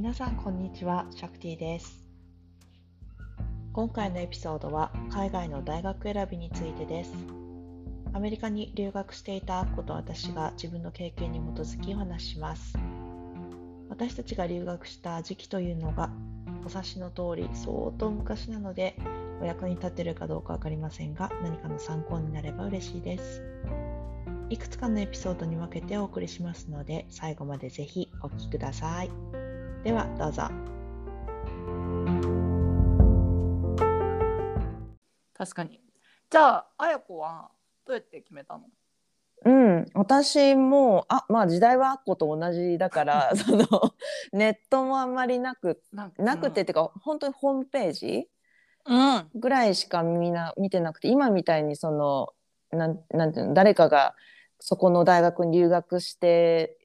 皆さんこんにちは、シャクティです。今回のエピソードは海外の大学選びについてです。アメリカに留学していたアッコと私が自分の経験に基づきお話しします。私たちが留学した時期というのがお察しの通り相当昔なのでお役に立てるかどうかわかりませんが何かの参考になれば嬉しいです。いくつかのエピソードに分けてお送りしますので最後までぜひお聞きください。ではどうぞ。確かに。じゃあ、あやこはどうやって決めたの？うん、私もあまあ時代はアッコと同じだから そのネットもあんまりなくなくて、っていうか本当にホームページうん。ぐらいしかみんな見てなくて今みたいにそのなんなんていうの誰かがそこの大学に留学して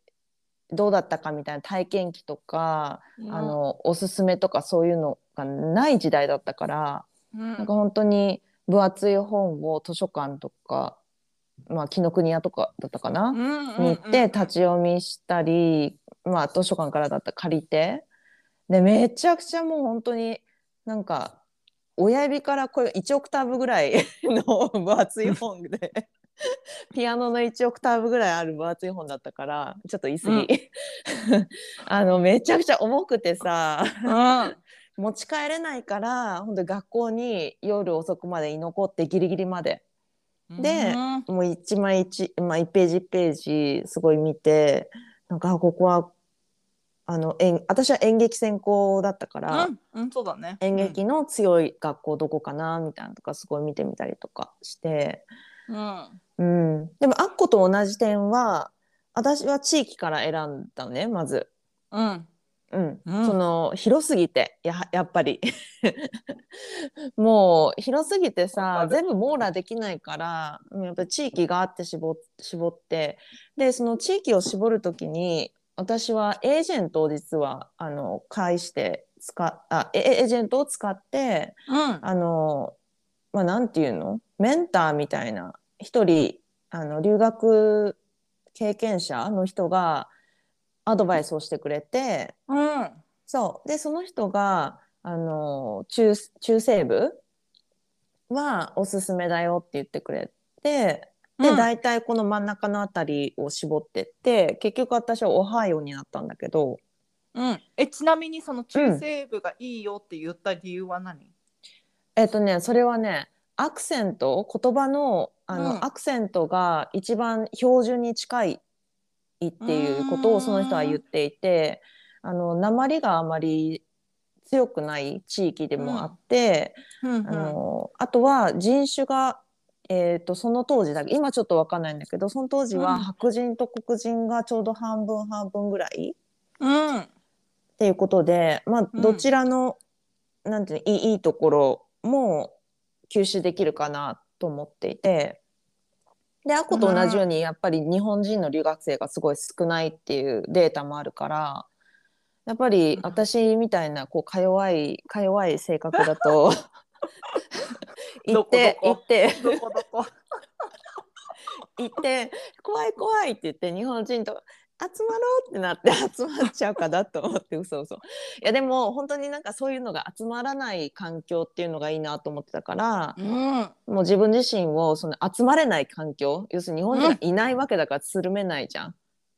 どうだったかみたいな体験記とか、うん。あ、のおすすめとかそういうのがない時代だったから、うん、なんか本当に分厚い本を図書館とか、まあ、紀ノ国屋とかだったかな、に行って立ち読みしたり、まあ、図書館からだったら借りて。でめちゃくちゃもう本当になんか親指からこれ1オクターブぐらいの分厚い本で ピアノの1オクターブぐらいある分厚い本だったからちょっと言い過ぎ、あのめちゃくちゃ重くてさうん。持ち帰れないから本当に学校に夜遅くまで居残ってギリギリまで。でうん。もう一枚一、まあ、1ページ1ページすごい見てなんかあここはあの演私は演劇専攻だったから、うん、うん、そうだね。演劇の強い学校どこかなみたいなのとかすごい見てみたりとかして、うん。うん、でもアッコと同じ点は私は地域から選んだのねまず。うん。うんうんその広すぎてややっぱり もう広すぎてさ全部網羅できないからうんやっぱり地域があって絞っ絞ってでその地域を絞る時に私はエージェントを実はあの介して使あエエージェントを使ってうん。あのまあなんていうの？メンターみたいな一人あの留学経験者の人がアドバイスをしてくれてうん。そうでその人があの中中西部はおすすめだよって言ってくれてで、うん大体この真ん中のあたりを絞ってって結局私はオハイオになったんだけどうん。え、ちなみにその中西部がいいよって言った理由は何？えっとねそれはねアクセント言葉のあの、うん。アクセントが一番標準に近いっていうことをその人は言っていてあの鉛があまり強くない地域でもあって、うんあのあとは人種が、えー、とその当時だけ今ちょっと分かんないんだけどその当時うん。は白人と黒人がちょうど半分半分ぐらいうん。っていうことで、まあ、うん。どちらの、なんていういいいところも吸収できるかなと思っていて。でアコと同じようにやっぱり日本人の留学生がすごい少ないっていうデータもあるからやっぱりうん。私みたいなこうか弱いか弱い性格だと行って行って。行って 怖い怖いって言って日本人と集まろうってなって 集まっちゃうかなと思って嘘嘘いやでも本当になんかそういうのが集まらない環境っていうのがいいなと思ってたからうん。もう自分自身をその集まれない環境要するに日本人がいないわけだからつるめないじゃん、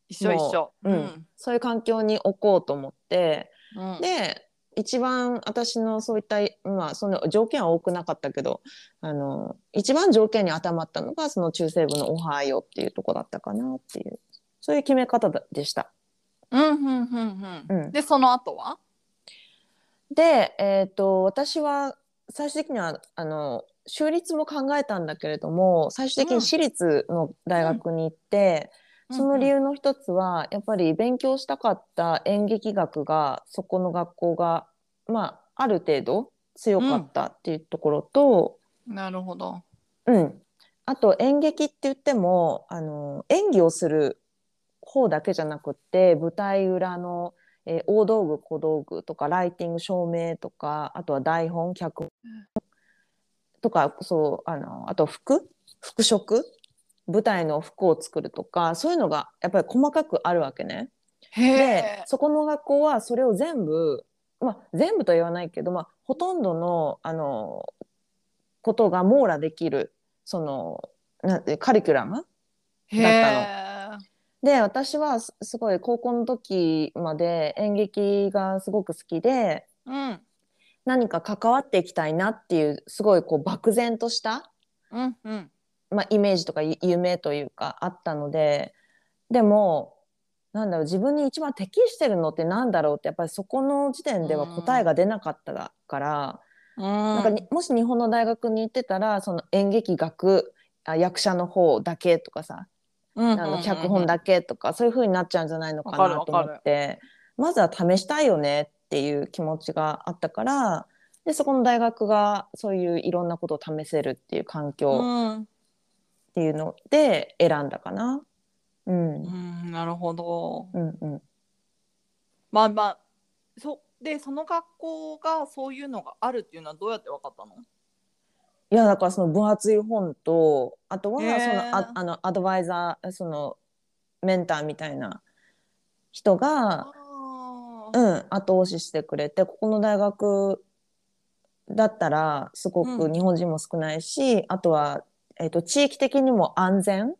一緒一緒。もううん。そういう環境に置こうと思ってうん。で一番私のそういったまあその条件は多くなかったけどあの一番条件に当てはまったのがその中西部のオハイオっていうとこだったかなっていうそういう決め方だでした。うんうんうんうん。うんで、その後は？で、えー、と私は最終的にはあの州立も考えたんだけれども最終的に私立の大学に行って、その理由の一つはやっぱり勉強したかった演劇学がそこの学校がまあある程度強かったっていうところと、なるほど。うんあと演劇って言ってもあの演技をする方だけじゃなくって舞台裏の、えー大道具小道具とかライティング照明とかあとは台本脚本とかそうあのあと服服飾舞台の服を作るとかそういうのがやっぱり細かくあるわけね。でそこの学校はそれを全部、まあ、全部とは言わないけど、まあ、ほとんどのあのことが網羅できるそのなカリキュラムだったの。で私はすごい高校の時まで演劇がすごく好きで、うん、何か関わっていきたいなっていうすごいこう漠然とした、うんうん。まあ、イメージとか夢というかあったのででもなんだろう自分に一番適してるのってなんだろうってやっぱりそこの時点では答えが出なかったから、うん、なんかもし日本の大学に行ってたらその演劇学あ役者の方だけとかさ、うんあの脚本だけとかそういう風になっちゃうんじゃないのかなと思って。まずは試したいよねっていう気持ちがあったからでそこの大学がそういういろんなことを試せるっていう環境っていうので選んだかな。うん、うん、なるほど。うんうん、まあまあそでその学校がそういうのがあるっていうのはどうやって分かったの？いやだからその分厚い本とあとはそのああのアドバイザーそのメンターみたいな人がうん後押ししてくれてここの大学だったらすごく日本人も少ないし、うん、あとは、えーと、地域的にも安全。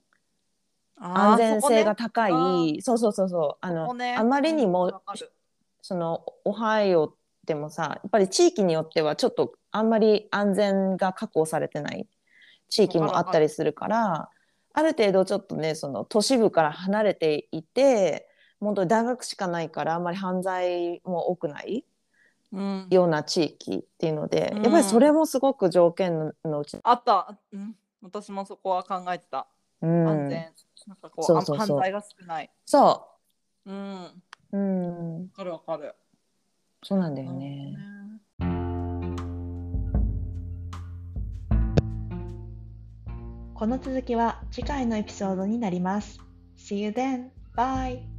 安全性が高い、ね、そうそうそうそう。あの、ね、あまりにも、そのオハイオでもさやっぱり地域によってはちょっとあんまり安全が確保されてない地域もあったりするからある程度ちょっとねその都市部から離れていて本当に大学しかないからあんまり犯罪も多くない、うん、ような地域っていうので、うん、やっぱりそれもすごく条件のうちあった、うん、私もそこは考えてた、うん、安全。なんかこうそうそうそう。犯罪が少ない。そう。うん。うん。わかるわかるそうなんだよね、この続きは次回のエピソードになります。See you then! Bye!